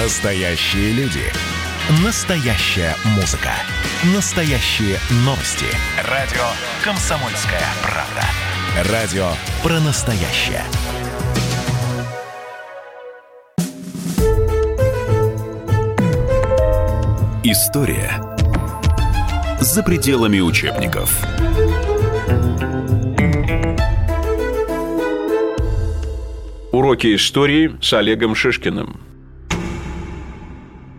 Настоящие люди. Настоящая музыка. Настоящие новости. Радио «Комсомольская правда». Радио про настоящее. История за пределами учебников. Уроки истории с Олегом Шишкиным.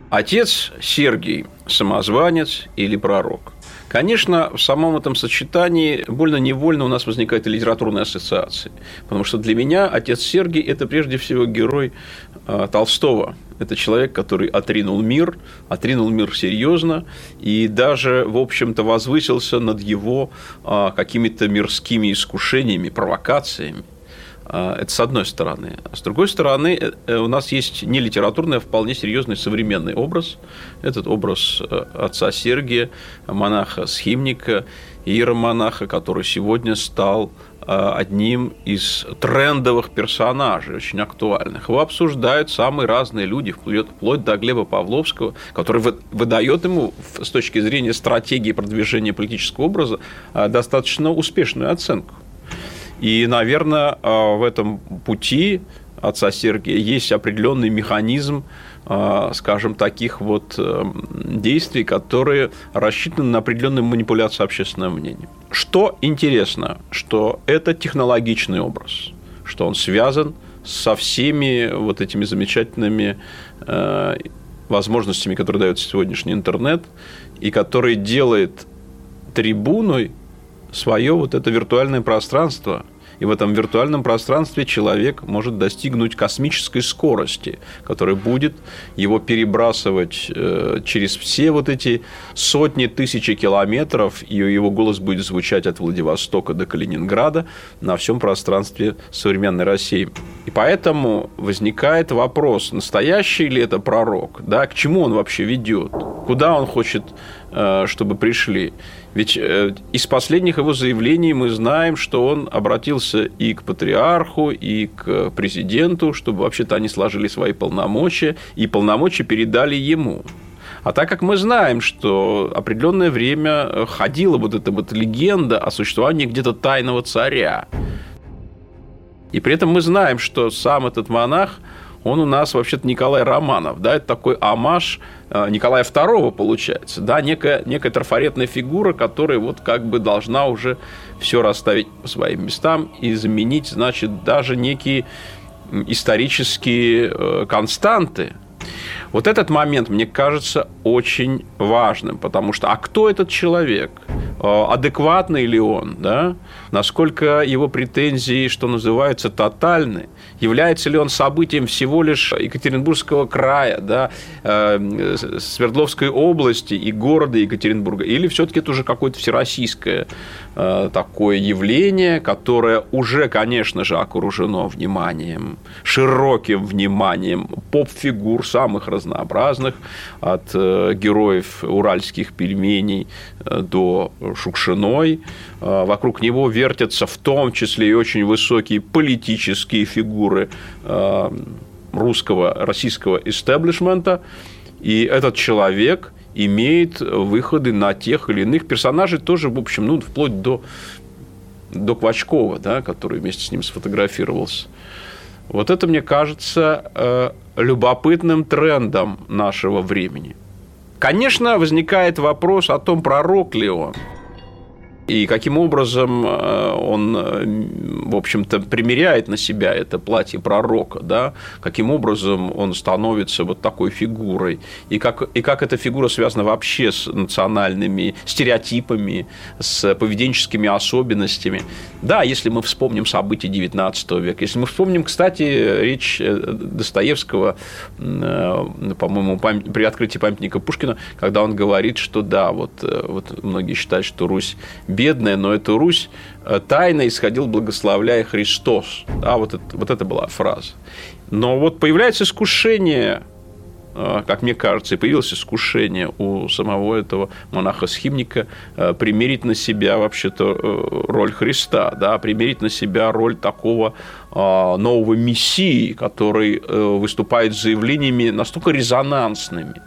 Отец Сергий – самозванец или пророк. Конечно, в самом этом сочетании больно-невольно у нас возникает и литературная ассоциация. Потому что для меня отец Сергий – это прежде всего герой э, Толстого. Это человек, который отринул мир, отринул мир серьезно и даже, в общем-то, возвысился над его э, какими-то мирскими искушениями, провокациями. А, это с одной стороны. А с другой стороны, э, э, у нас есть не литературный, а вполне серьезный современный образ. Этот образ э, отца Сергия, монаха-схимника, иеромонаха, который сегодня стал одним из трендовых персонажей, очень актуальных. Его обсуждают самые разные люди, вплоть до Глеба Павловского, который выдает ему с точки зрения стратегии продвижения политического образа достаточно успешную оценку. И, наверное, а, в этом пути отца Сергия есть определенный механизм, а, скажем, таких вот э, действий, которые рассчитаны на определенную манипуляцию общественного мнения. Что интересно, что это технологичный образ, что он связан со всеми вот этими замечательными э, возможностями, которые дает сегодняшний интернет, и который делает трибуной свое вот это виртуальное пространство, и в этом виртуальном пространстве человек может достигнуть космической скорости, которая будет его перебрасывать э, через все вот эти сотни тысяч километров, и его голос будет звучать от Владивостока до Калининграда на всем пространстве современной России. И поэтому возникает вопрос, настоящий ли это пророк, да, к чему он вообще ведет, куда он хочет, э, чтобы пришли. Ведь э, из последних его заявлений мы знаем, что он обратился и к патриарху, и к президенту, чтобы вообще-то они сложили свои полномочия, и полномочия передали ему. А так как мы знаем, что определенное время ходила вот эта вот легенда о существовании где-то тайного царя, и при этом мы знаем, что сам этот монах он у нас вообще-то Николай Романов, да, это такой амаш э, Николая II получается, да, некая, некая трафаретная фигура, которая вот как бы должна уже все расставить по своим местам и заменить, значит, даже некие исторические э, константы, вот этот момент, мне кажется, очень важным, потому что, а кто этот человек? Э, адекватный ли он? Да? Насколько его претензии, что называется, тотальны? Является ли он событием всего лишь Екатеринбургского края, да, э, Свердловской области и города Екатеринбурга? Или все-таки это уже какое-то всероссийское э, такое явление, которое уже, конечно же, окружено вниманием, широким вниманием поп-фигур самых разнообразных, от э, героев уральских пельменей до Шукшиной. Вокруг него вертятся в том числе и очень высокие политические фигуры русского, российского истеблишмента. И этот человек имеет выходы на тех или иных персонажей тоже, в общем, ну, вплоть до, до Квачкова, да, который вместе с ним сфотографировался. Вот это, мне кажется, э, любопытным трендом нашего времени. Конечно, возникает вопрос о том, пророк ли он – и каким образом э, он, э, в общем-то, примеряет на себя это платье пророка, да, каким образом он становится вот такой фигурой, и как, и как эта фигура связана вообще с национальными стереотипами, с поведенческими особенностями. Да, если мы вспомним события XIX века, если мы вспомним, кстати, речь э, Достоевского, по-моему, при открытии памятника Пушкина, когда он говорит, что да, вот, вот многие считают, что Русь бедная, но эту Русь э, тайно исходил, благословляя Христос. Да, вот это, вот это была фраза. Но вот появляется искушение э, как мне кажется, и появилось искушение у самого этого монаха-схимника э, примерить на себя вообще-то роль Христа, да, примерить на себя роль такого нового мессии, который выступает с заявлениями настолько резонансными,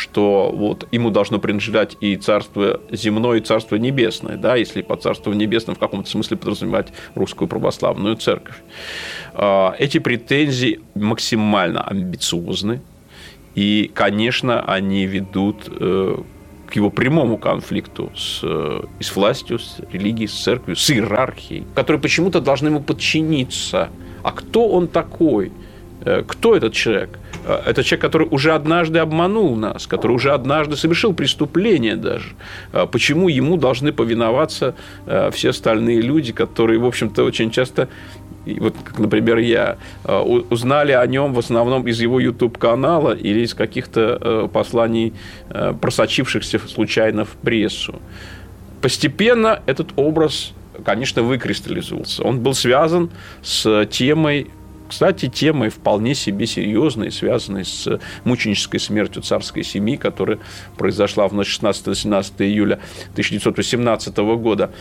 что вот ему должно принадлежать и царство земное, и царство небесное, да, если под царством небесным в каком-то смысле подразумевать русскую православную церковь. А, эти претензии максимально амбициозны, и, конечно, они ведут э, к его прямому конфликту с, э, и с властью, с религией, с церковью, с иерархией, которые почему-то должны ему подчиниться. А кто он такой? Э, кто этот человек? Э, это человек, который уже однажды обманул нас, который уже однажды совершил преступление даже. Э, почему ему должны повиноваться все остальные люди, которые, в общем-то, очень часто вот, как, например, я, узнали о нем в основном из его YouTube-канала или из каких-то посланий, просочившихся случайно в прессу. Постепенно этот образ, конечно, выкристаллизовался. Он был связан с темой кстати, темой вполне себе серьезной, связанной с мученической смертью царской семьи, которая произошла в ночь 16-17 июля 1918 года.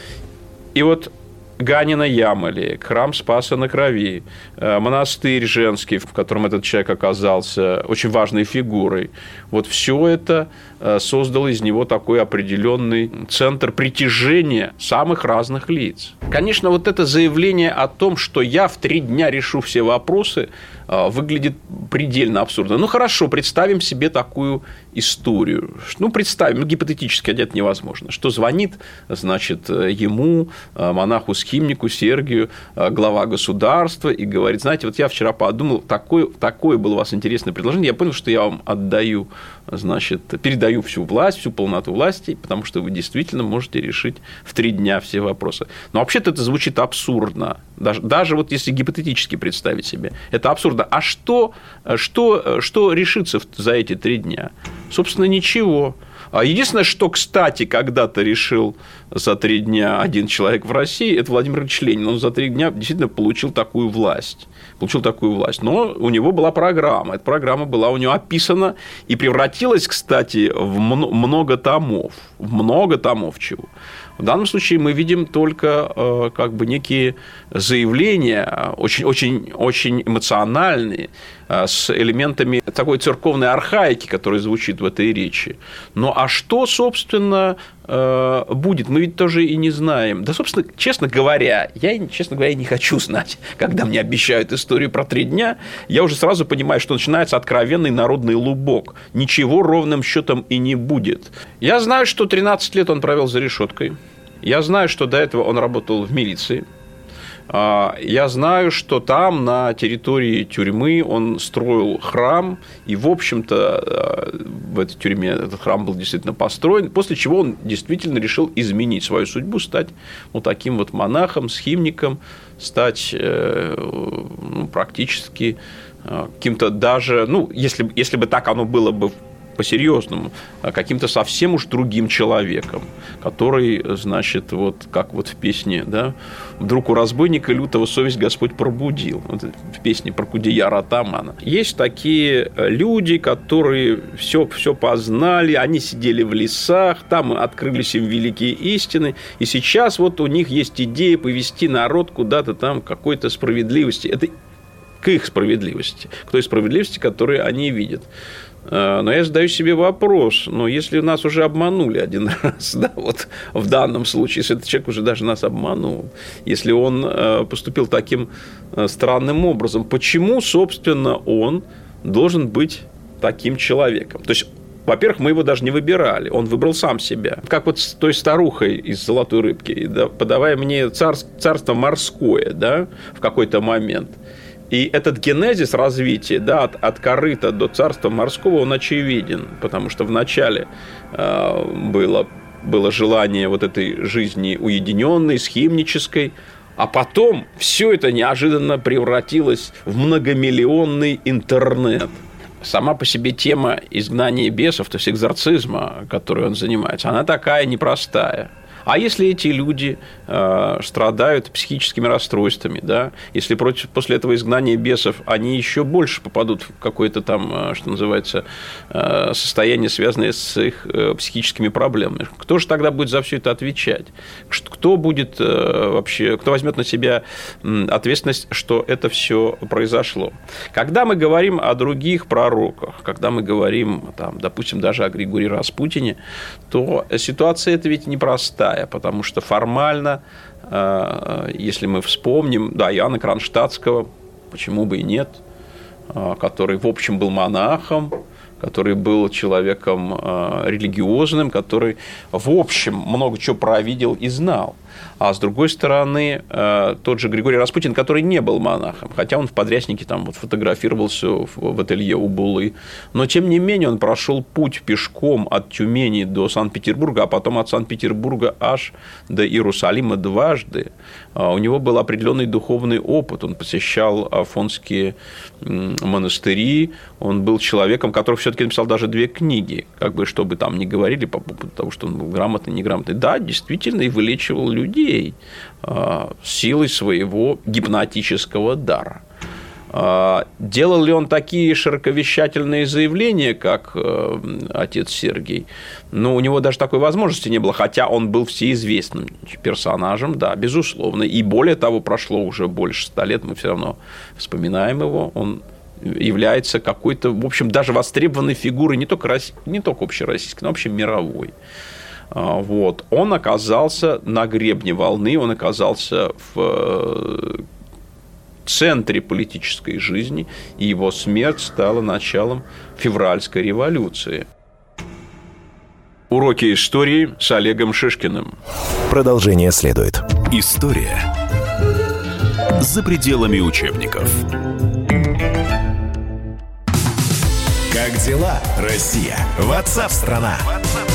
И вот Ганина Ямали, храм Спаса на Крови, э, монастырь женский, в котором этот человек оказался очень важной фигурой. Вот все это э, создало из него такой определенный центр притяжения самых разных лиц. Конечно, вот это заявление о том, что я в три дня решу все вопросы, выглядит предельно абсурдно. Ну хорошо, представим себе такую историю. Ну, представим, ну, гипотетически, а это невозможно, что звонит, значит, ему, монаху-схимнику Сергию, глава государства, и говорит, знаете, вот я вчера подумал, такое, такое было у вас интересное предложение, я понял, что я вам отдаю значит, передаю всю власть, всю полноту власти, потому что вы действительно можете решить в три дня все вопросы. Но вообще-то это звучит абсурдно. Даже, даже вот если гипотетически представить себе, это абсурдно. А что, что, что решится за эти три дня? Собственно, ничего. А единственное, что, кстати, когда-то решил за три дня один человек в России, это Владимир Ильич Ленин. Он за три дня действительно получил такую власть. Получил такую власть. Но у него была программа. Эта программа была у него описана и превратилась, кстати, в много томов. В много томов чего. В данном случае мы видим только э, как бы некие заявления, очень, очень, очень эмоциональные, с элементами такой церковной архаики, которая звучит в этой речи. Ну а что, собственно, э, будет, мы ведь тоже и не знаем. Да, собственно, честно говоря, я, честно говоря, не хочу знать, когда мне обещают историю про три дня, я уже сразу понимаю, что начинается откровенный народный лубок. Ничего ровным счетом и не будет. Я знаю, что 13 лет он провел за решеткой. Я знаю, что до этого он работал в милиции. А, я знаю, что там, на территории тюрьмы, он строил храм, и, в общем-то, а, в этой тюрьме этот храм был действительно построен, после чего он действительно решил изменить свою судьбу, стать вот таким вот монахом, схимником, стать э, ну, практически а, каким-то даже, ну, если, если бы так оно было бы по-серьезному, а каким-то совсем уж другим человеком, который, значит, вот как вот в песне, да, вдруг у разбойника лютого совесть Господь пробудил. Вот в песне про Кудеяра Атамана. Есть такие э, люди, которые все, все познали, они сидели в лесах, там открылись им великие истины, и сейчас вот у них есть идея повести народ куда-то там какой-то справедливости. Это к их справедливости, к той справедливости, которую они видят. Э, но я задаю себе вопрос, но если нас уже обманули один раз, да, вот в данном случае, если этот человек уже даже нас обманул, если он э, поступил таким э, странным образом, почему, собственно, он должен быть таким человеком? То есть во-первых, мы его даже не выбирали, он выбрал сам себя. Как вот с той старухой из «Золотой рыбки», да, подавая мне царство, царство морское да, в какой-то момент – и этот генезис развития да, от, от корыта до царства морского, он очевиден, потому что вначале э, было, было желание вот этой жизни уединенной, схимнической, а потом все это неожиданно превратилось в многомиллионный интернет. Сама по себе тема изгнания бесов, то есть экзорцизма, которой он занимается, она такая непростая – А если эти люди э, страдают психическими расстройствами, да, если против, после этого изгнания бесов они еще больше попадут в какое-то там, э, что называется, э, состояние, связанное с их э, психическими проблемами, кто же тогда будет за все это отвечать? Кто будет э, вообще, кто возьмет на себя ответственность, что это все произошло? Когда мы говорим о других пророках, когда мы говорим, там, допустим, даже о Григории Распутине, то ситуация эта ведь непростая, потому что формально, э, если мы вспомним, да, Иоанна Кронштадтского, почему бы и нет, э, который, в общем, был монахом, который был человеком э, религиозным, который, в общем, много чего провидел и знал. А с другой стороны, э, тот же Григорий Распутин, который не был монахом, хотя он в подряснике там вот фотографировался в ателье у Булы, но тем не менее он прошел путь пешком от Тюмени до Санкт-Петербурга, а потом от Санкт-Петербурга аж до Иерусалима дважды. А у него был определенный духовный опыт, он посещал афонские монастыри, он был человеком, который все-таки написал даже две книги, как бы чтобы там не говорили по поводу того, что он был грамотный, неграмотный. Да, действительно, и вылечивал людей а, силой своего гипнотического дара. А, делал ли он такие широковещательные заявления, как э, отец Сергей? Ну, у него даже такой возможности не было, хотя он был всеизвестным персонажем, да, безусловно. И более того, прошло уже больше ста лет, мы все равно вспоминаем его. Он является какой-то, в общем, даже востребованной фигурой не только, не только общероссийской, но вообще мировой. А, вот. Он оказался на гребне волны, он оказался в э, центре политической жизни, и его смерть стала началом февральской революции. Уроки истории с Олегом Шишкиным. Продолжение следует. История за пределами учебников. Как дела, Россия? Ватсап-страна!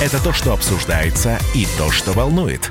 Это то, что обсуждается и то, что волнует.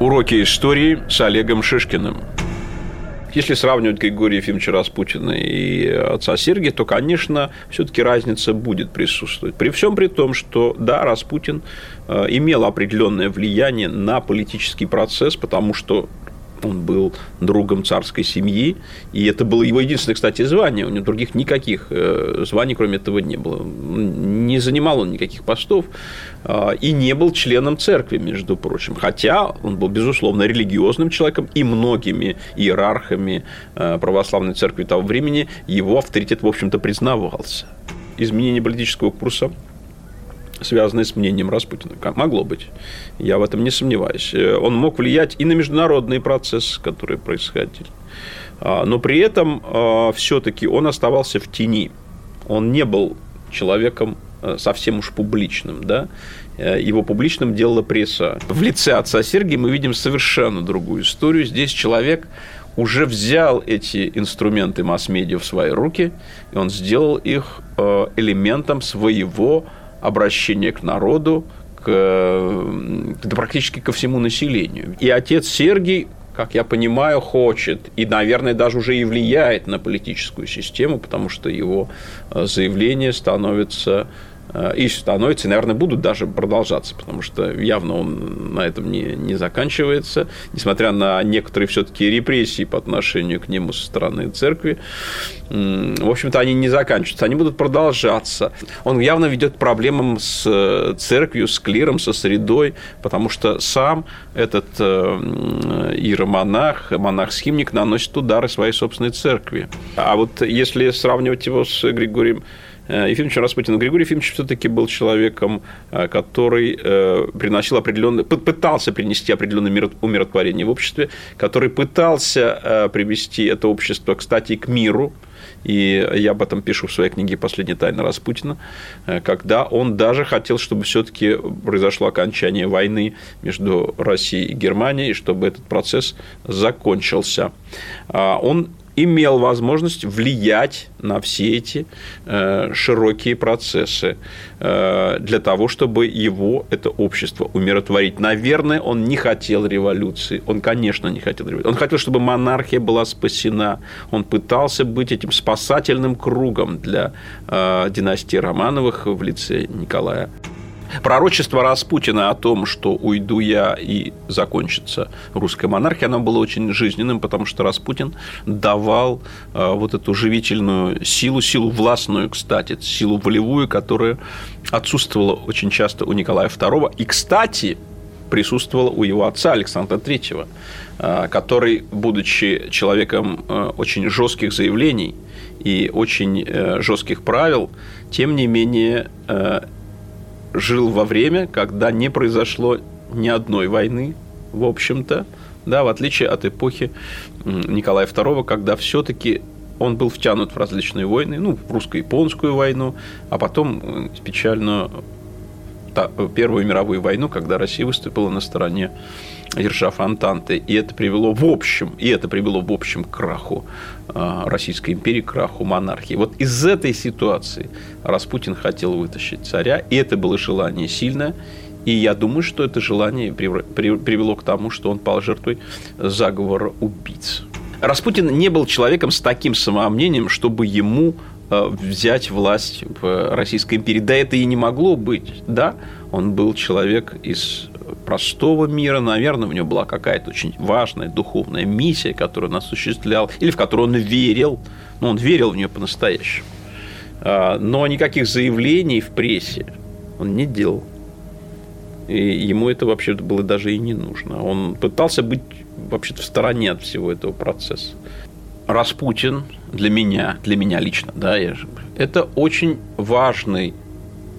Уроки истории с Олегом Шишкиным. Если сравнивать Григория Ефимовича Распутина и отца Сергия, то, конечно, все-таки разница будет присутствовать. При всем при том, что, да, Распутин э, имел определенное влияние на политический процесс, потому что он был другом царской семьи, и это было его единственное, кстати, звание. У него других никаких э, званий, кроме этого, не было. Не занимал он никаких постов а, и не был членом церкви, между прочим. Хотя он был, безусловно, религиозным человеком, и многими иерархами э, православной церкви того времени его авторитет, в общем-то, признавался. Изменение политического курса связанное с мнением Распутина. Могло быть. Я в этом не сомневаюсь. Э, он мог влиять и на международные процессы, которые происходили. А, но при этом а, все-таки он оставался в тени. Он не был человеком э, совсем уж публичным, да, э, его публичным делала пресса. В лице отца Сергия мы видим совершенно другую историю. Здесь человек уже взял эти инструменты масс-медиа в свои руки, и он сделал их элементом своего обращение к народу, к, да, практически ко всему населению. И отец Сергий как я понимаю, хочет и, наверное, даже уже и влияет на политическую систему, потому что его э, заявление становится Э, и становятся, и, наверное, будут даже продолжаться, потому что явно он на этом не, не заканчивается, несмотря на некоторые все-таки репрессии по отношению к нему со стороны церкви. В общем-то, они не заканчиваются, они будут продолжаться. Он явно ведет проблемам с э, церковью, с клиром, со средой, потому что сам этот э, иеромонах, монах-схимник наносит удары своей собственной церкви. А вот если сравнивать его с Григорием Э, Ефимовича Распутина. Григорий Ефимович все-таки был человеком, э, который э, приносил определенный, пытался принести определенное умиротворение в обществе, который пытался привести это общество, кстати, к миру, и я об этом пишу в своей книге «Последняя тайна Распутина», когда он даже хотел, чтобы все-таки произошло окончание войны между Россией и Германией, чтобы этот процесс закончился. А он имел возможность влиять на все эти э, широкие процессы э, для того, чтобы его, это общество, умиротворить. Наверное, он не хотел революции. Он, конечно, не хотел революции. Он хотел, чтобы монархия была спасена. Он пытался быть этим спасательным кругом для э, династии Романовых в лице Николая Пророчество Распутина о том, что уйду я и закончится русская монархия, оно было очень жизненным, потому что Распутин давал э, вот эту живительную силу, силу властную, кстати, силу волевую, которая отсутствовала очень часто у Николая II. И, кстати, присутствовала у его отца Александра III, э, который, будучи человеком э, очень жестких заявлений и очень жестких правил, тем не менее жил во время, когда не произошло ни одной войны, в общем-то, да, в отличие от эпохи Николая II, когда все-таки он был втянут в различные войны, ну, в русско-японскую войну, а потом печальную Первую мировую войну, когда Россия выступила на стороне держав Антанты. И это привело в общем, и это привело в общем к краху а, Российской империи, к краху монархии. Вот из этой ситуации Распутин хотел вытащить царя, и это было желание сильное. И я думаю, что это желание привело к тому, что он пал жертвой заговора убийц. Распутин не был человеком с таким самомнением, чтобы ему а, взять власть в Российской империи. Да это и не могло быть. Да, он был человек из простого мира, наверное, у него была какая-то очень важная духовная миссия, которую он осуществлял, или в которую он верил, но он верил в нее по-настоящему. А, но никаких заявлений в прессе он не делал. И ему это вообще было даже и не нужно. Он пытался быть вообще-то в стороне от всего этого процесса. Распутин для меня, для меня лично, да, я это очень важный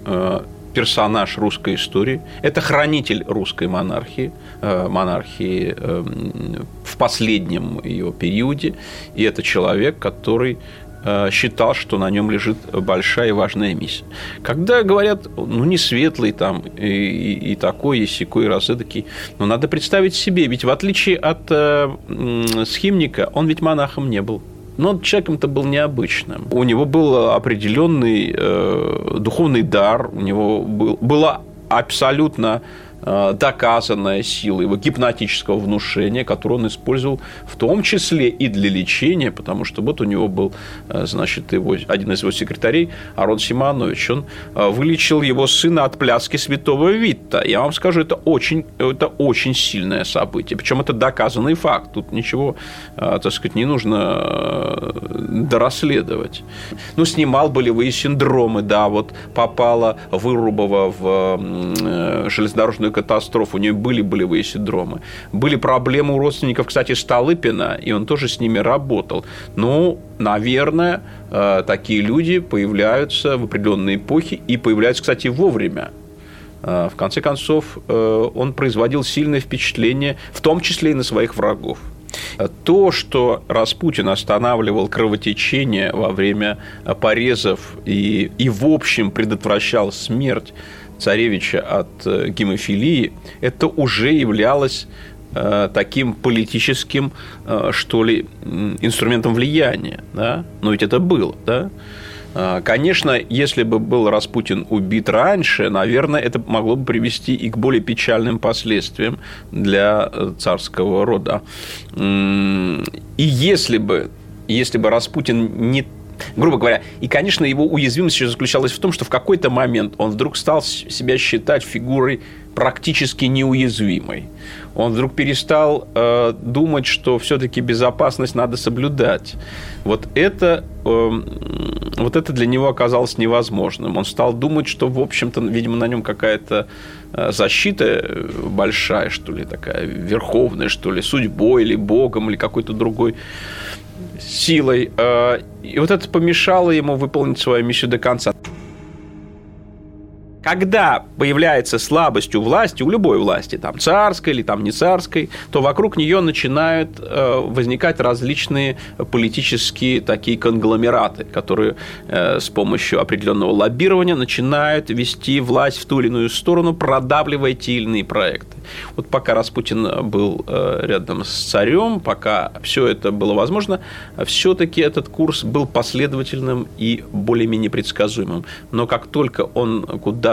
э, персонаж русской истории. Это хранитель русской монархии, э, монархии эм, в последнем ее периоде. И это человек, который э, считал, что на нем лежит большая и важная миссия. Когда говорят, ну, не светлый там, и, и, и такой, и сякой, и разыдакий, но надо представить себе, ведь в отличие от э, схимника, он ведь монахом не был. Но человеком-то был необычным. У него был определенный э, духовный дар, у него был, была абсолютно доказанная сила его гипнотического внушения, которую он использовал в том числе и для лечения, потому что вот у него был, э, значит, его, один из его секретарей, Арон Симанович, он э, вылечил его сына от пляски святого Витта. Я вам скажу, это очень, это очень сильное событие. Причем это доказанный факт. Тут ничего, так сказать, не нужно дорасследовать. Ну, снимал болевые синдромы, да, вот попала Вырубова в железнодорожную автомобильную катастрофу, у нее были болевые синдромы. Были проблемы у родственников, кстати, Столыпина, и он тоже с ними работал. Ну, наверное, э, такие люди появляются в определенные эпохи и появляются, кстати, вовремя. Э, в конце концов, э, он производил сильное впечатление, в том числе и на своих врагов. То, что Распутин останавливал кровотечение во время порезов и, и в общем предотвращал смерть царевича от э, гемофилии, это уже являлось э, таким политическим, э, что ли, инструментом влияния. Да? Но ведь это было. Да? Конечно, если бы был Распутин убит раньше, наверное, это могло бы привести и к более печальным последствиям для царского рода. И если бы, если бы Распутин не грубо говоря. И, конечно, его уязвимость еще заключалась в том, что в какой-то момент он вдруг стал себя считать фигурой практически неуязвимой. Он вдруг перестал э, думать, что все-таки безопасность надо соблюдать. Вот это, э, вот это для него оказалось невозможным. Он стал думать, что, в общем-то, видимо, на нем какая-то э, защита э, большая, что ли, такая верховная, что ли, судьбой или Богом или какой-то другой силой. Э, и вот это помешало ему выполнить свою миссию до конца. Когда появляется слабость у власти, у любой власти, там царской или там не царской, то вокруг нее начинают э, возникать различные политические такие конгломераты, которые э, с помощью определенного лоббирования начинают вести власть в ту или иную сторону, продавливая те или иные проекты. Вот пока Распутин был э, рядом с царем, пока все это было возможно, все-таки этот курс был последовательным и более-менее предсказуемым. Но как только он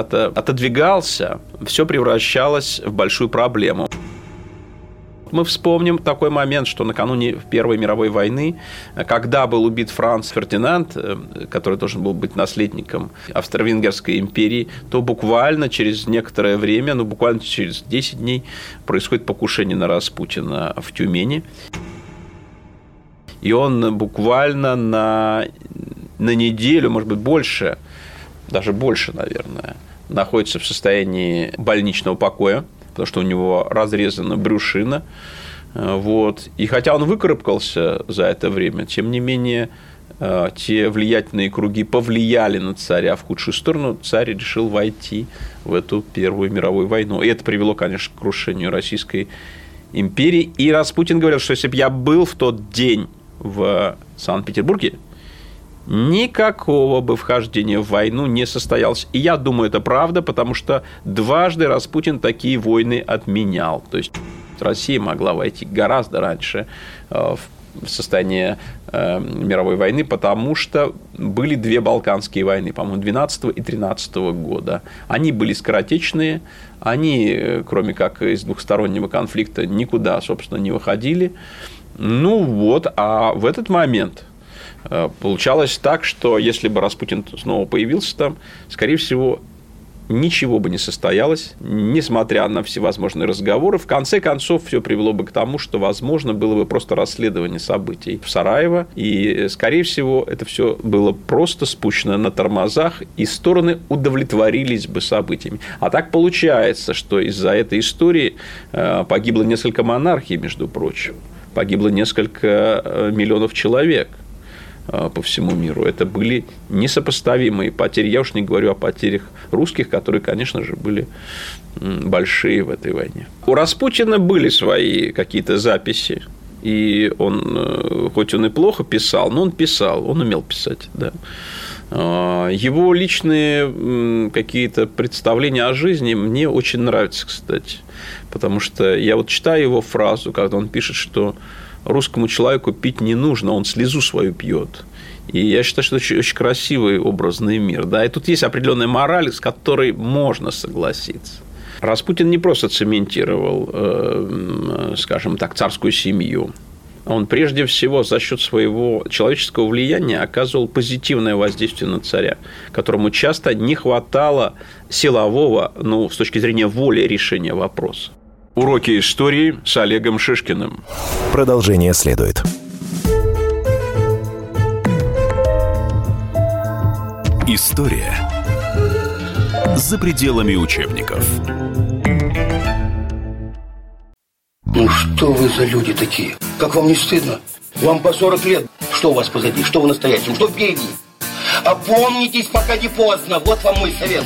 куда-то отодвигался, все превращалось в большую проблему. Мы вспомним такой момент, что накануне Первой мировой войны, когда был убит Франц Фердинанд, э, который должен был быть наследником Австро-Венгерской империи, то буквально через некоторое время, ну буквально через 10 дней, происходит покушение на Распутина в Тюмени. И он буквально на, на неделю, может быть, больше, даже больше, наверное, находится в состоянии больничного покоя – потому что у него разрезана брюшина. Э, вот. И хотя он выкарабкался за это время, тем не менее, э, те влиятельные круги повлияли на царя в худшую сторону, царь решил войти в эту Первую мировую войну. И это привело, конечно, к крушению Российской империи. И Распутин говорил, что если бы я был в тот день в Санкт-Петербурге, никакого бы вхождения в войну не состоялось. И я думаю, это правда, потому что дважды Распутин такие войны отменял. То есть Россия могла войти гораздо раньше э, в состояние э, мировой войны, потому что были две Балканские войны, по-моему, 12 и 13 года. Они были скоротечные, они, э, кроме как из двухстороннего конфликта, никуда, собственно, не выходили. Ну вот, а в этот момент получалось так, что если бы Распутин снова появился там, скорее всего, ничего бы не состоялось, несмотря на всевозможные разговоры. В конце концов, все привело бы к тому, что, возможно, было бы просто расследование событий в Сараево, и, скорее всего, это все было просто спущено на тормозах, и стороны удовлетворились бы событиями. А так получается, что из-за этой истории э, погибло несколько монархий, между прочим, погибло несколько э, миллионов человек – Э, по всему миру. Это были несопоставимые потери. Я уж не говорю о потерях русских, которые, конечно же, были большие в этой войне. У Распутина были свои какие-то записи, и он, э, хоть он и плохо писал, но он писал, он умел писать, да. Э, его личные какие-то представления о жизни мне очень нравятся, кстати, потому что я вот читаю его фразу, когда он пишет, что русскому человеку пить не нужно, он слезу свою пьет. И я считаю, что это очень, красивый образный мир. Да? И тут есть определенная мораль, с которой можно согласиться. Распутин не просто цементировал, э, скажем так, царскую семью. Он прежде всего за счет своего человеческого влияния оказывал позитивное воздействие на царя, которому часто не хватало силового, ну, с точки зрения воли решения вопроса. Уроки истории с Олегом Шишкиным. Продолжение следует. История за пределами учебников. Ну что вы за люди такие? Как вам не стыдно? Вам по 40 лет. Что у вас позади? Что в настоящем? Что впереди? Опомнитесь, пока не поздно. Вот вам мой совет.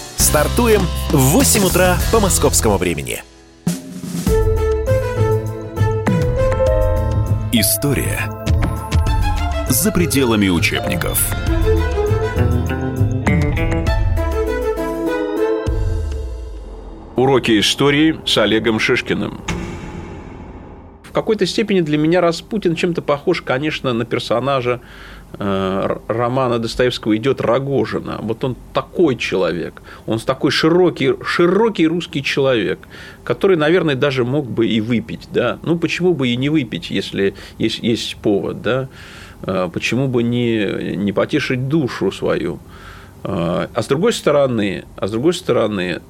Стартуем в 8 утра по московскому времени. История за пределами учебников. Уроки истории с Олегом Шишкиным. В какой-то степени для меня Распутин чем-то похож, конечно, на персонажа романа Достоевского идет Рогожина. Вот он такой человек, он такой широкий, широкий русский человек, который, наверное, даже мог бы и выпить, да. Ну почему бы и не выпить, если есть, есть повод, да? Э, почему бы не, не потешить душу свою? Э, а с другой стороны, а с другой стороны,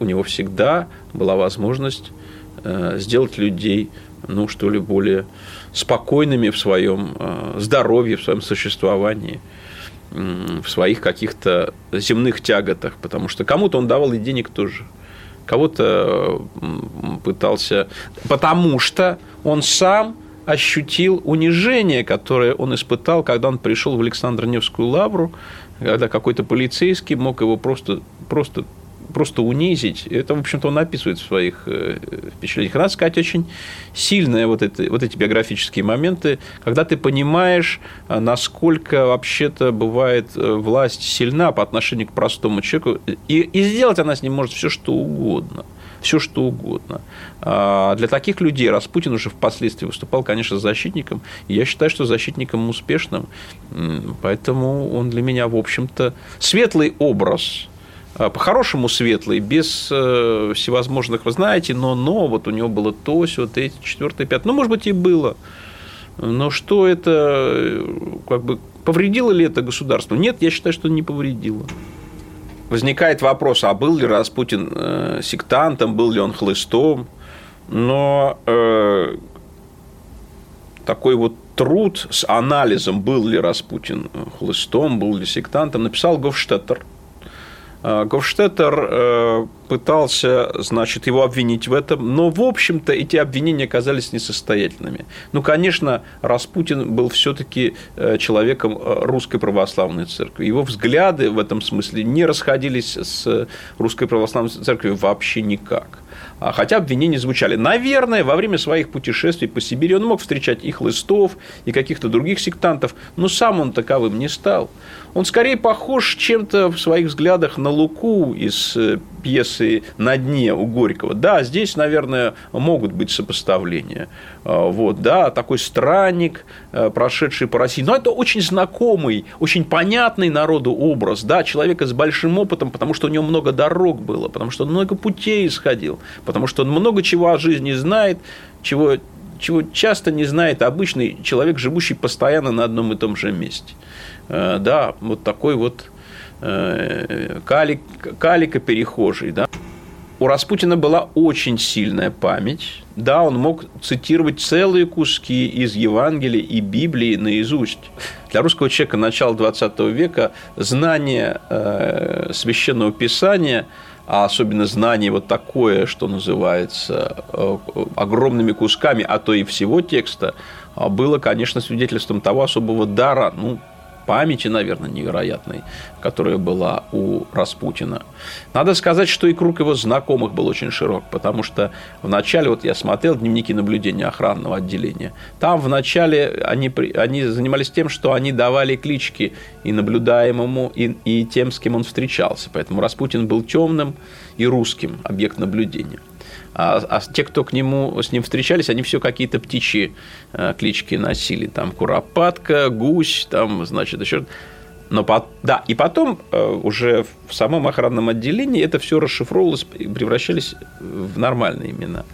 у него всегда была возможность сделать людей, ну, что ли, более спокойными в своем здоровье, в своем существовании в своих каких-то земных тяготах, потому что кому-то он давал и денег тоже, кого-то пытался, потому что он сам ощутил унижение, которое он испытал, когда он пришел в Александр-Невскую лавру, когда какой-то полицейский мог его просто, просто просто унизить. Это, в общем-то, он описывает в своих э, впечатлениях. Надо сказать, очень сильные вот, это, вот эти биографические моменты, когда ты понимаешь, э, насколько вообще-то бывает э, власть сильна по отношению к простому человеку, и, и сделать она с ним может все что угодно все что угодно. А для таких людей Распутин уже впоследствии выступал, конечно, защитником. И я считаю, что защитником успешным. Поэтому он для меня, в общем-то, светлый образ по-хорошему светлый, без э, всевозможных, вы знаете, но, но, вот у него было то, все, эти, четвертое, пятое. Ну, может быть, и было. Но что это, э, как бы, повредило ли это государству? Нет, я считаю, что не повредило. Возникает вопрос, а был ли Распутин э, сектантом, был ли он хлыстом? Но э, такой вот труд с анализом, был ли Распутин хлыстом, был ли сектантом, написал Гофштеттер – Гофштеттер э, пытался, значит, его обвинить в этом, но, в общем-то, эти обвинения оказались несостоятельными. Ну, конечно, Распутин был все-таки э, человеком русской православной церкви. Его взгляды в этом смысле не расходились с русской православной церковью вообще никак. А хотя обвинения звучали. Наверное, во время своих путешествий по Сибири он мог встречать и хлыстов, и каких-то других сектантов, но сам он таковым не стал. Он скорее похож чем-то в своих взглядах на Луку из э, пьесы «На дне» у Горького. Да, здесь, наверное, могут быть сопоставления. А, вот, да, такой странник, э, прошедший по России. Но это очень знакомый, очень понятный народу образ, да, человека с большим опытом, потому что у него много дорог было, потому что он много путей исходил, потому что он много чего о жизни знает, чего чего часто не знает обычный человек, живущий постоянно на одном и том же месте. Э, да, вот такой вот э, калик, калика-перехожий, да. У Распутина была очень сильная память. Да, он мог цитировать целые куски из Евангелия и Библии наизусть. Для русского человека начала XX века знание э, священного писания а особенно знание вот такое, что называется, огромными кусками, а то и всего текста, было, конечно, свидетельством того особого дара, ну, памяти, наверное, невероятной, которая была у Распутина. Надо сказать, что и круг его знакомых был очень широк, потому что вначале, вот я смотрел дневники наблюдения охранного отделения, там вначале они, они занимались тем, что они давали клички и наблюдаемому, и, и тем, с кем он встречался. Поэтому Распутин был темным и русским объект наблюдения. А, а те, кто к нему, с ним встречались, они все какие-то птичьи э, клички носили. Там куропатка, гусь, там, значит, еще но да, и потом э, уже в самом охранном отделении это все расшифровывалось и превращались в нормальные имена.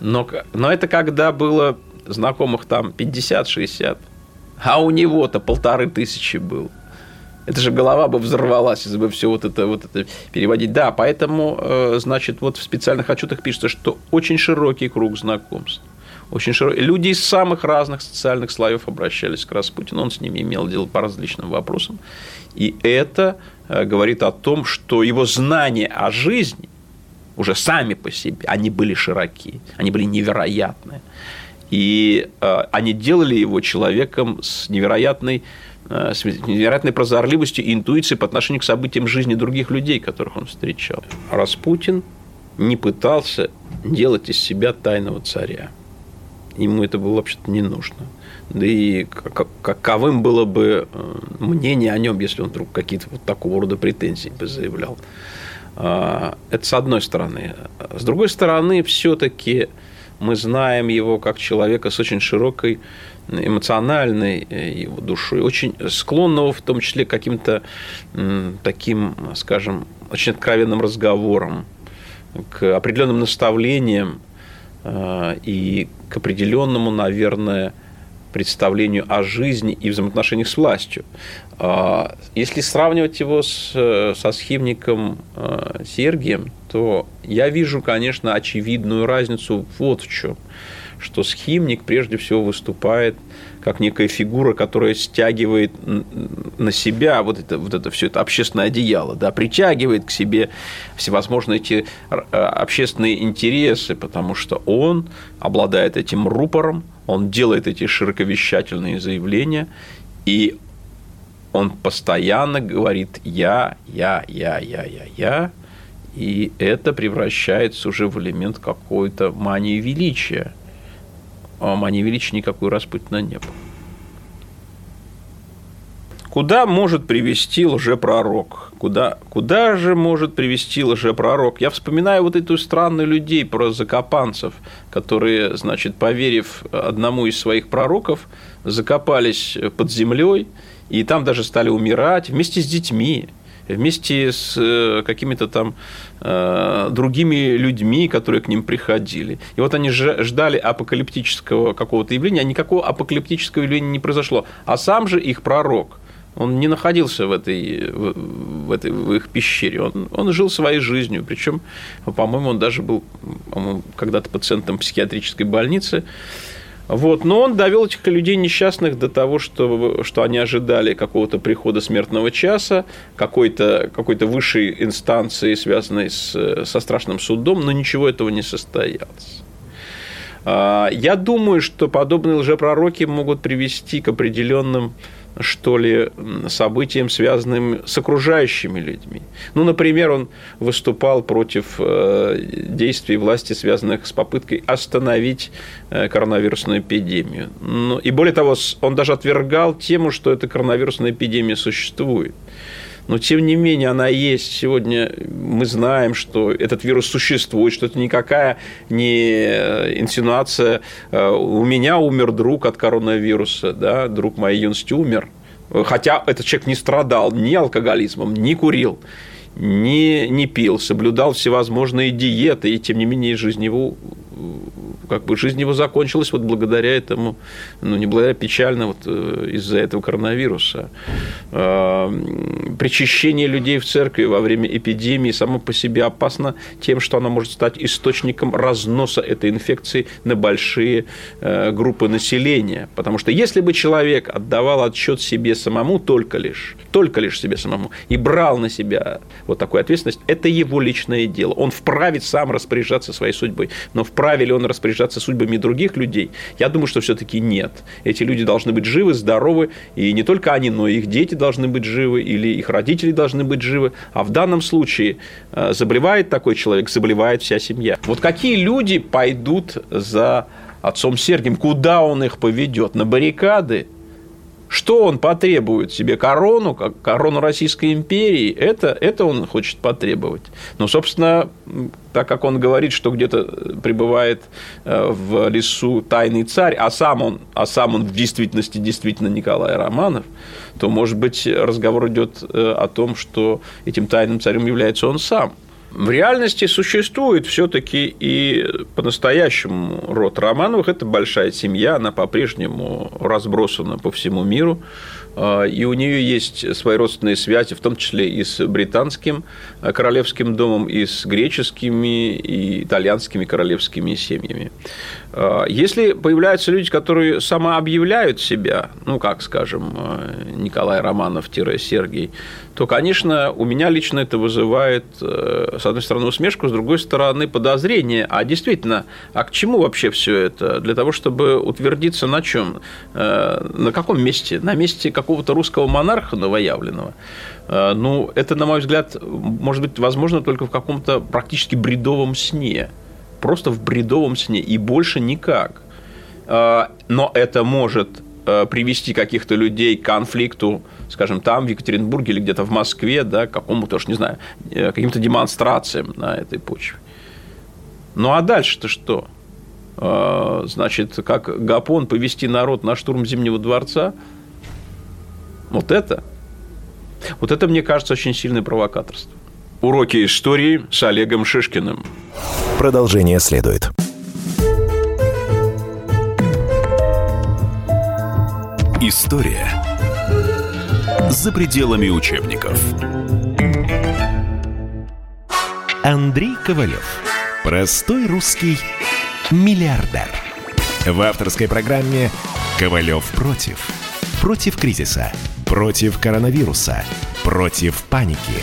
Но, но это когда было знакомых там 50-60, а у него-то полторы тысячи было. Это же голова бы взорвалась, если бы все вот это, вот это переводить. Да, поэтому, э, значит, вот в специальных отчетах пишется, что очень широкий круг знакомств. Очень широкий. Люди из самых разных социальных слоев обращались к Распутину, он с ними имел дело по различным вопросам. И это э, говорит о том, что его знания о жизни уже сами по себе, они были широки, они были невероятные. И э, они делали его человеком с невероятной с невероятной прозорливостью и интуицией по отношению к событиям жизни других людей, которых он встречал. Распутин не пытался делать из себя тайного царя. Ему это было вообще-то не нужно. Да и каковым было бы э, мнение о нем, если он вдруг какие-то вот такого рода претензии бы заявлял. А, это с одной стороны. С другой стороны, все-таки мы знаем его как человека с очень широкой эмоциональной э, его душой, очень склонного в том числе к каким-то таким, скажем, очень откровенным разговорам, к определенным наставлениям э, и к определенному, наверное, представлению о жизни и взаимоотношениях с властью. А, если сравнивать его с, со схимником Сергием, то я вижу, конечно, очевидную разницу вот в чем – что схимник прежде всего выступает как некая фигура, которая стягивает на себя вот это, вот это все это общественное одеяло, да, притягивает к себе всевозможные эти э, общественные интересы, потому что он обладает этим рупором, он делает эти широковещательные заявления, и он постоянно говорит «я, я, я, я, я, я», и это превращается уже в элемент какой-то мании величия – а Мани Величия никакой Распутина не было. Куда может привести лжепророк? Куда, куда же может привести лжепророк? Я вспоминаю вот эту странную людей про закопанцев, которые, значит, поверив одному из своих пророков, закопались под землей, и там даже стали умирать вместе с детьми вместе с э, какими-то там э, другими людьми, которые к ним приходили. И вот они ждали апокалиптического какого-то явления, а никакого апокалиптического явления не произошло. А сам же их пророк, он не находился в этой, в, этой, в их пещере, он, он жил своей жизнью, причем, по-моему, он даже был когда-то пациентом психиатрической больницы, вот. Но он довел этих людей несчастных до того, что, что они ожидали какого-то прихода смертного часа, какой-то какой высшей инстанции, связанной с, со страшным судом, но ничего этого не состоялось. А, я думаю, что подобные лжепророки могут привести к определенным что ли, событиям, связанным с окружающими людьми. Ну, например, он выступал против э, действий власти, связанных с попыткой остановить э, коронавирусную эпидемию. Ну, и более того, он даже отвергал тему, что эта коронавирусная эпидемия существует но тем не менее она есть. Сегодня мы знаем, что этот вирус существует, что это никакая не инсинуация. Э, у меня умер друг от коронавируса, да, друг моей юности умер. Хотя этот человек не страдал ни алкоголизмом, ни курил, ни, не пил, соблюдал всевозможные диеты, и тем не менее жизнь его как бы жизнь его закончилась вот благодаря этому, ну, не благодаря, печально вот э, из-за этого коронавируса. А, причащение людей в церкви во время эпидемии само по себе опасно тем, что оно может стать источником разноса этой инфекции на большие э, группы населения. Потому что если бы человек отдавал отчет себе самому только лишь, только лишь себе самому, и брал на себя вот такую ответственность, это его личное дело. Он вправе сам распоряжаться своей судьбой. Но вправе ли он распоряжаться распоряжаться судьбами других людей? Я думаю, что все-таки нет. Эти люди должны быть живы, здоровы, и не только они, но и их дети должны быть живы, или их родители должны быть живы. А в данном случае э, заболевает такой человек, заболевает вся семья. Вот какие люди пойдут за отцом Сергием? Куда он их поведет? На баррикады? Что он потребует себе? Корону, как корону Российской империи? Это, это он хочет потребовать. Но, собственно, так как он говорит, что где-то пребывает э, в лесу тайный царь, а сам он, а сам он в действительности действительно Николай Романов, то, может быть, разговор идет э, о том, что этим тайным царем является он сам. В реальности существует все-таки и по-настоящему род Романовых. Это большая семья, она по-прежнему разбросана по всему миру. А, и у нее есть свои родственные связи, в том числе и с британским а, королевским домом, и с греческими, и итальянскими королевскими семьями. А, если появляются люди, которые самообъявляют себя, ну, как, скажем, Николай Романов-Сергий, то, конечно, у меня лично это вызывает, э, с одной стороны, усмешку, с другой стороны, подозрение. А действительно, а к чему вообще все это? Для того, чтобы утвердиться на чем? Э, на каком месте? На месте какого-то русского монарха новоявленного. Э, ну, это, на мой взгляд, может быть возможно только в каком-то практически бредовом сне. Просто в бредовом сне. И больше никак. Э, но это может э, привести каких-то людей к конфликту, скажем, там, в Екатеринбурге или где-то в Москве, да, к какому-то, уж не знаю, каким-то демонстрациям на этой почве. Ну а дальше-то что? Значит, как Гапон повести народ на штурм Зимнего дворца – вот это, вот это, мне кажется, очень сильное провокаторство. Уроки истории с Олегом Шишкиным. Продолжение следует. История за пределами учебников. Андрей Ковалев. Простой русский миллиардер. В авторской программе «Ковалев против». Против кризиса. Против коронавируса. Против паники.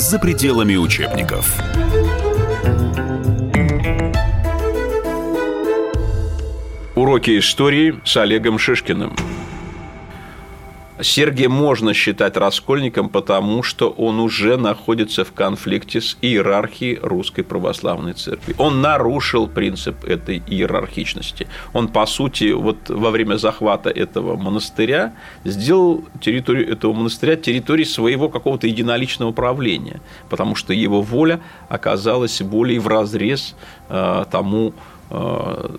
за пределами учебников. Уроки истории с Олегом Шишкиным. Сергия можно считать раскольником, потому что он уже находится в конфликте с иерархией Русской Православной Церкви. Он нарушил принцип этой иерархичности. Он, по сути, вот во время захвата этого монастыря сделал территорию этого монастыря территорией своего какого-то единоличного правления, потому что его воля оказалась более в разрез э, тому э,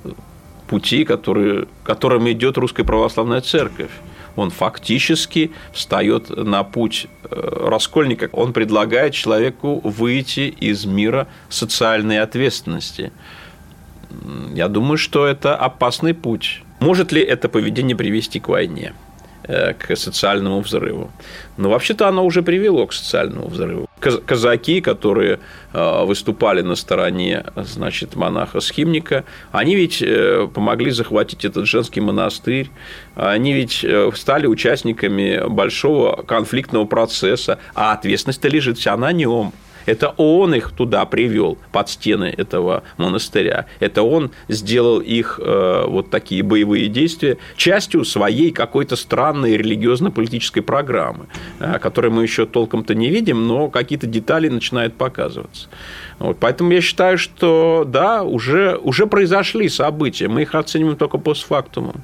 пути, который, которым идет Русская Православная Церковь. Он фактически встает на путь э, раскольника. Он предлагает человеку выйти из мира социальной ответственности. Я думаю, что это опасный путь. Может ли это поведение привести к войне? Э, к социальному взрыву. Но вообще-то оно уже привело к социальному взрыву. Казаки, которые э, выступали на стороне значит, монаха-схимника, они ведь э, помогли захватить этот женский монастырь, они ведь стали участниками большого конфликтного процесса, а ответственность-то лежит вся на нем. Это он их туда привел, под стены этого монастыря. Это он сделал их э, вот такие боевые действия частью своей какой-то странной религиозно-политической программы, э, которую мы еще толком-то не видим, но какие-то детали начинают показываться. Вот, поэтому я считаю, что да, уже, уже произошли события, мы их оцениваем только постфактумом.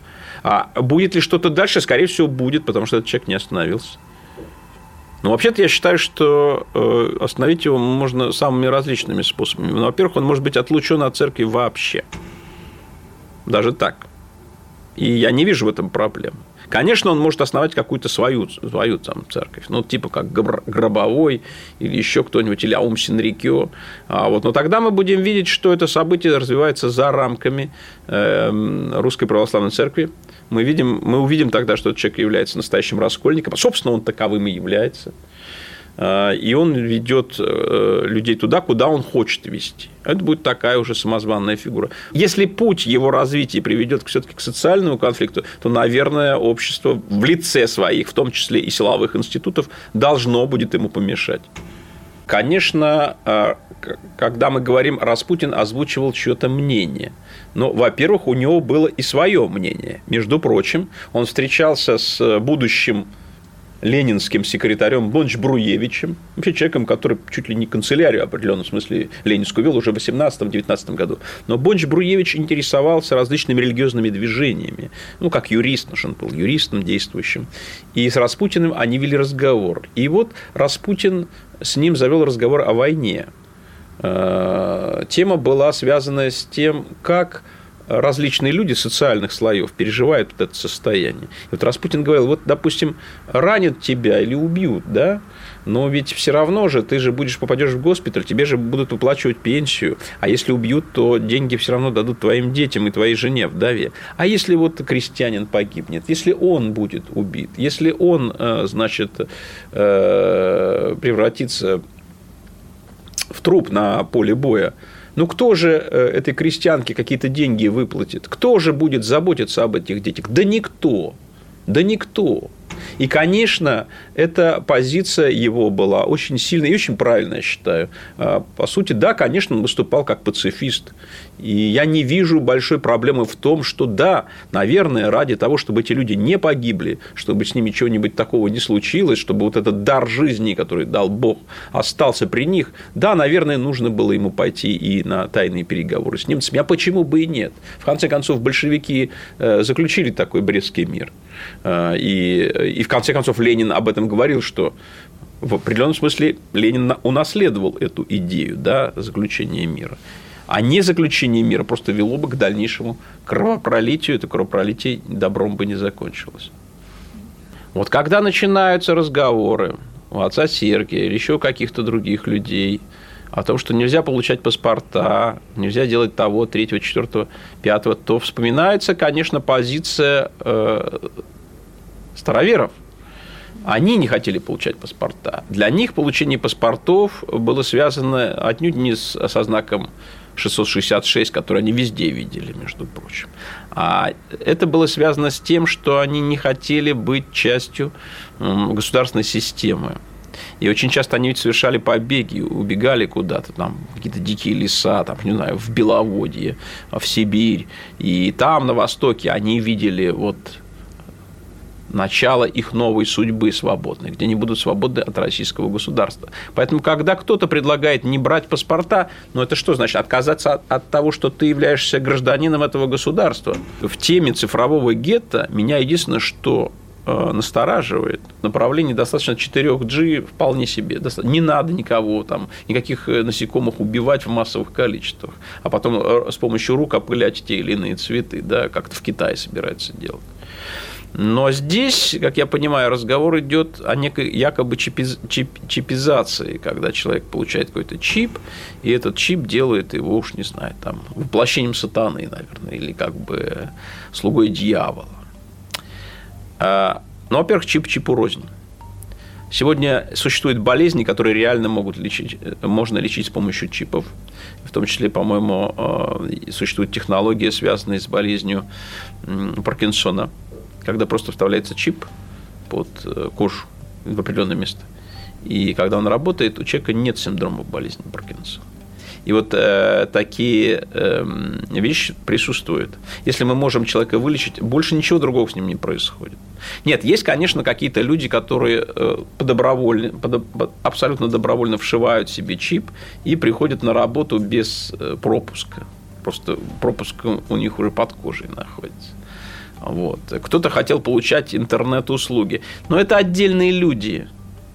А будет ли что-то дальше? Скорее всего, будет, потому что этот человек не остановился. Но вообще-то я считаю, что э, остановить его можно самыми различными способами. Ну, во-первых, он может быть отлучен от церкви вообще. Даже так. И я не вижу в этом проблем. Конечно, он может основать какую-то свою, свою там, церковь, ну, типа как Гробовой или еще кто-нибудь, или Аум Синрикё. А вот, но тогда мы будем видеть, что это событие развивается за рамками э, Русской Православной Церкви, мы, видим, мы увидим тогда, что этот человек является настоящим раскольником. Собственно, он таковым и является. А, и он ведет э, людей туда, куда он хочет вести. Это будет такая уже самозванная фигура. Если путь его развития приведет все-таки к социальному конфликту, то, наверное, общество в лице своих, в том числе и силовых институтов, должно будет ему помешать. Конечно, а, когда мы говорим, Распутин озвучивал чье-то мнение. Но, во-первых, у него было и свое мнение. Между прочим, он встречался с будущим ленинским секретарем Бонч Бруевичем, вообще человеком, который чуть ли не канцелярию в определенном смысле ленинскую вел уже в 18-19 году. Но Бонч Бруевич интересовался различными религиозными движениями, ну, как юрист, потому он был юристом действующим. И с Распутиным они вели разговор. И вот Распутин с ним завел разговор о войне. Э, тема была связана с тем, как различные люди социальных слоев переживают вот это состояние. И вот Распутин говорил, вот, допустим, ранят тебя или убьют, да, но ведь все равно же ты же будешь попадешь в госпиталь, тебе же будут выплачивать пенсию, а если убьют, то деньги все равно дадут твоим детям и твоей жене вдове. А если вот крестьянин погибнет, если он будет убит, если он, э, значит, э, превратится в труп на поле боя. Ну, кто же э, этой крестьянке какие-то деньги выплатит? Кто же будет заботиться об этих детях? Да никто. Да никто. И, конечно, эта позиция его была очень сильная и очень правильная, я считаю. А, по сути, да, конечно, он выступал как пацифист. И я не вижу большой проблемы в том, что да, наверное, ради того, чтобы эти люди не погибли, чтобы с ними чего-нибудь такого не случилось, чтобы вот этот дар жизни, который дал Бог, остался при них, да, наверное, нужно было ему пойти и на тайные переговоры с немцами. А почему бы и нет? В конце концов, большевики э, заключили такой Брестский мир. Э, и и в конце концов Ленин об этом говорил, что в определенном смысле Ленин унаследовал эту идею да, заключения мира. А не заключение мира просто вело бы к дальнейшему кровопролитию, это кровопролитие добром бы не закончилось. Вот когда начинаются разговоры у отца Сергия или еще каких-то других людей о том, что нельзя получать паспорта, нельзя делать того, третьего, четвертого, пятого, то вспоминается, конечно, позиция э, староверов – они не хотели получать паспорта. Для них получение паспортов было связано отнюдь не со знаком 666, который они везде видели, между прочим. А это было связано с тем, что они не хотели быть частью государственной системы. И очень часто они ведь совершали побеги, убегали куда-то, там, какие-то дикие леса, там, не знаю, в Беловодье, в Сибирь. И там, на Востоке, они видели вот начало их новой судьбы свободной, где они будут свободны от российского государства. Поэтому, когда кто-то предлагает не брать паспорта, ну это что значит? Отказаться от, от того, что ты являешься гражданином этого государства. В теме цифрового гетто меня единственное, что э, настораживает. Направление достаточно 4G вполне себе. Не надо никого там, никаких э, насекомых убивать в массовых количествах, а потом э, с помощью рук опылять те или иные цветы, да, как-то в Китае собирается делать. Но здесь, как я понимаю, разговор идет о некой якобы чипиз... чип... чипизации, когда человек получает какой-то чип, и этот чип делает его, уж не знаю, там, воплощением сатаны, наверное, или как бы слугой дьявола. А, ну, во-первых, чип чипу рознь. Сегодня существуют болезни, которые реально могут лечить, можно лечить с помощью чипов. В том числе, по-моему, а, существует технология, связанная с болезнью Паркинсона – когда просто вставляется чип под э, кожу в определенное место. И когда он работает, у человека нет синдрома болезни Паркинсона. И вот э, такие э, вещи присутствуют. Если мы можем человека вылечить, больше ничего другого с ним не происходит. Нет, есть, конечно, какие-то люди, которые э, подобровольно, под, абсолютно добровольно вшивают себе чип и приходят на работу без э, пропуска. Просто пропуск у них уже под кожей находится. Вот. Кто-то хотел получать интернет-услуги. Но это отдельные люди.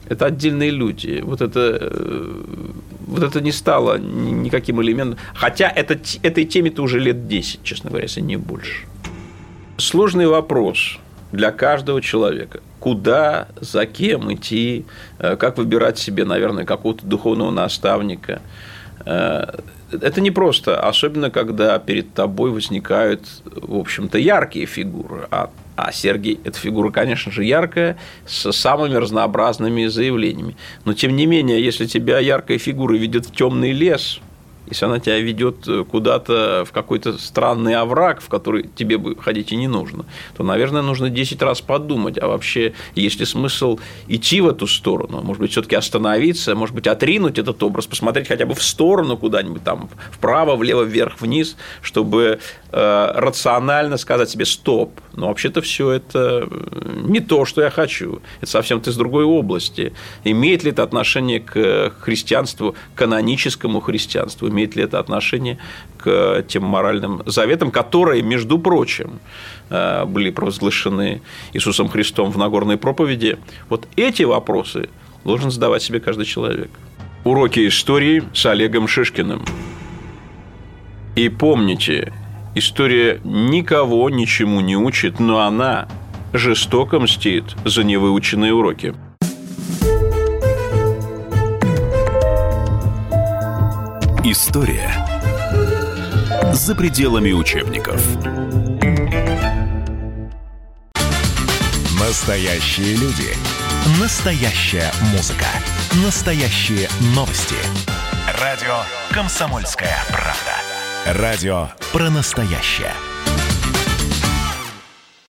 Это отдельные люди. Вот это, э, вот это не стало никаким элементом. Хотя это, этой теме-то уже лет 10, честно говоря, если не больше. Сложный вопрос для каждого человека. Куда, за кем идти, э, как выбирать себе, наверное, какого-то духовного наставника. Это не просто, особенно когда перед тобой возникают, в общем-то, яркие фигуры. А, а Сергей – это фигура, конечно же, яркая, с самыми разнообразными заявлениями. Но, тем не менее, если тебя яркая фигура ведет в темный лес – если она тебя ведет э, куда-то в какой-то странный овраг, в который тебе бы ходить и не нужно, то, наверное, нужно 10 раз подумать, а вообще есть ли смысл идти в эту сторону, может быть, все-таки остановиться, может быть, отринуть этот образ, посмотреть хотя бы в сторону куда-нибудь, там, вправо, влево, вверх, вниз, чтобы э, рационально сказать себе «стоп», но вообще-то все это э, не то, что я хочу, это совсем ты из другой области. Имеет ли это отношение к христианству, каноническому христианству, имеет ли это отношение к тем моральным заветам, которые, между прочим, э, были провозглашены Иисусом Христом в Нагорной проповеди. Вот эти вопросы должен задавать себе каждый человек. Уроки истории с Олегом Шишкиным. И помните, история никого ничему не учит, но она жестоко мстит за невыученные уроки. История за пределами учебников. Настоящие люди. Настоящая музыка. Настоящие новости. Радио «Комсомольская правда». Радио про настоящее.